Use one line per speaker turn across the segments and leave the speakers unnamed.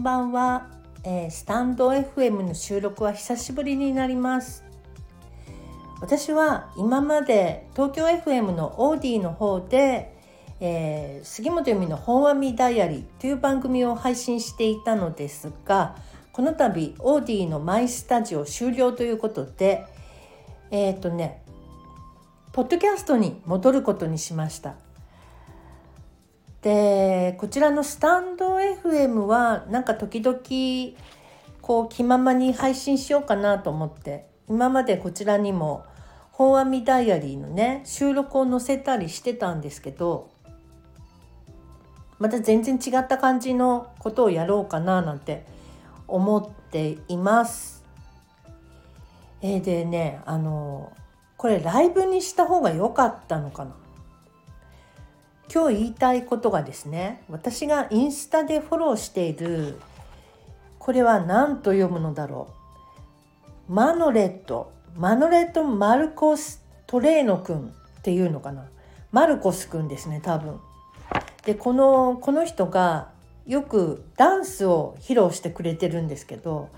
んばんは、えー、スタンド FM の収録は久しぶりになります。私は今まで東京 FM のオーディの方で、えー、杉本由美の本阿弥ダイアリーという番組を配信していたのですがこの度オーディのマイスタジオ終了ということでえっ、ー、とねポッドキャストに戻ることにしました。でこちらのスタンド FM はなんか時々こう気ままに配信しようかなと思って今までこちらにも「本阿弥ダイアリー」のね収録を載せたりしてたんですけどまた全然違った感じのことをやろうかななんて思っています。えー、でねあのこれライブにした方が良かったのかな今日言いたいことがですね私がインスタでフォローしているこれは何と読むのだろうマノレットマノレット・マルコス・トレーノ君っていうのかなマルコス君ですね多分。でこのこの人がよくダンスを披露してくれてるんですけど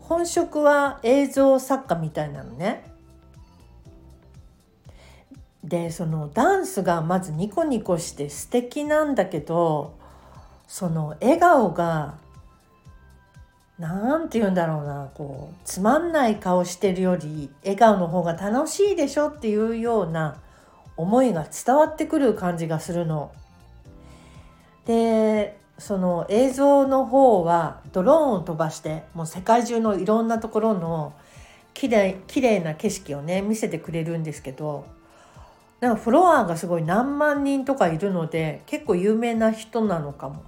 本職は映像作家みたいなのね。でそのダンスがまずニコニコして素敵なんだけどその笑顔が何て言うんだろうなこうつまんない顔してるより笑顔の方が楽しいでしょっていうような思いが伝わってくる感じがするの。でその映像の方はドローンを飛ばしてもう世界中のいろんなところのきれいきれいな景色をね見せてくれるんですけどなんかフロアがすごい何万人とかいるので結構有名な人なのかも。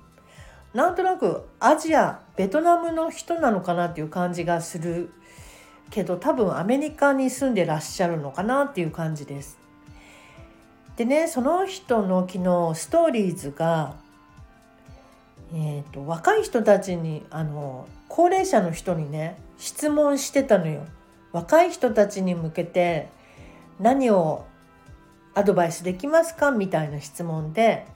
なんとなくアジアベトナムの人なのかなっていう感じがするけど多分アメリカに住んでらっしゃるのかなっていう感じです。でねその人の昨日ストーリーズが、えー、と若い人たちにあの高齢者の人にね質問してたのよ。若い人たちに向けて何をアドバイスできますか？みたいな質問で。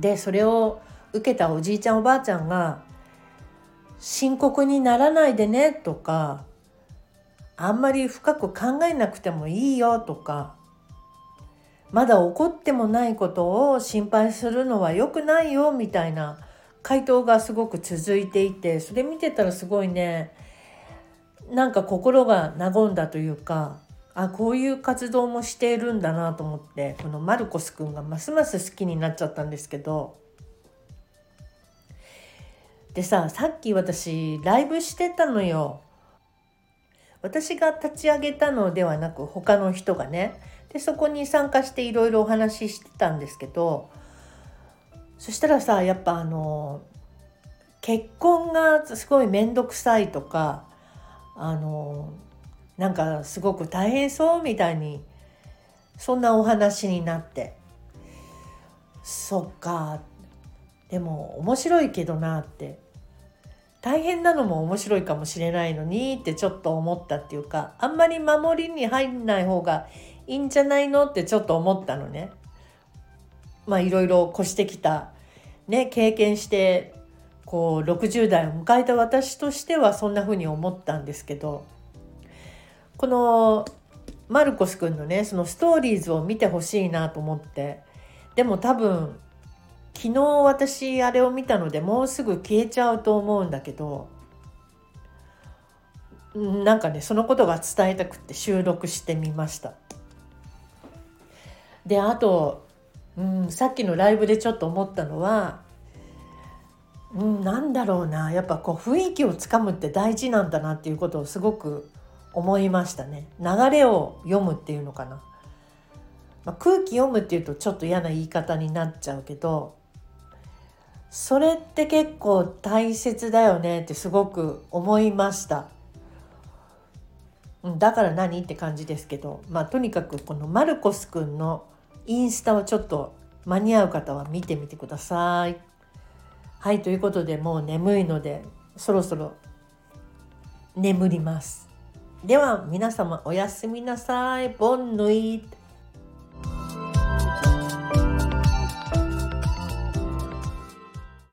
でそれを受けたおじいちゃんおばあちゃんが「深刻にならないでね」とか「あんまり深く考えなくてもいいよ」とか「まだ起こってもないことを心配するのは良くないよ」みたいな回答がすごく続いていてそれ見てたらすごいねなんか心が和んだというかあこういう活動もしているんだなと思ってこのマルコスくんがますます好きになっちゃったんですけど。でささっき私ライブしてたのよ。私が立ち上げたのではなく他の人がね。でそこに参加していろいろお話ししてたんですけど。そしたらさやっぱあの結婚がすごい面倒くさいとかあのなんかすごく大変そうみたいにそんなお話になって。そっか。でも面白いけどなって。大変なのも面白いかもしれないのにってちょっと思ったっていうかあんまり守りに入んない方がいいんじゃないのってちょっと思ったのね。まあいろいろ越してきた。ね経験してこう60代を迎えた私としてはそんな風に思ったんですけど。このマルコス君のねそのストーリーズを見てほしいなと思ってでも多分昨日私あれを見たのでもうすぐ消えちゃうと思うんだけどなんかねそのことが伝えたくて収録してみました。であと、うん、さっきのライブでちょっと思ったのは、うん、なんだろうなやっぱこう雰囲気をつかむって大事なんだなっていうことをすごく思いましたね流れを読むっていうのかな、まあ、空気読むっていうとちょっと嫌な言い方になっちゃうけどそれって結構大切だよねってすごく思いましただから何って感じですけどまあとにかくこのマルコスくんのインスタをちょっと間に合う方は見てみてください。はいということでもう眠いのでそろそろ眠ります。では皆様おやすみなさい。ボンヌイ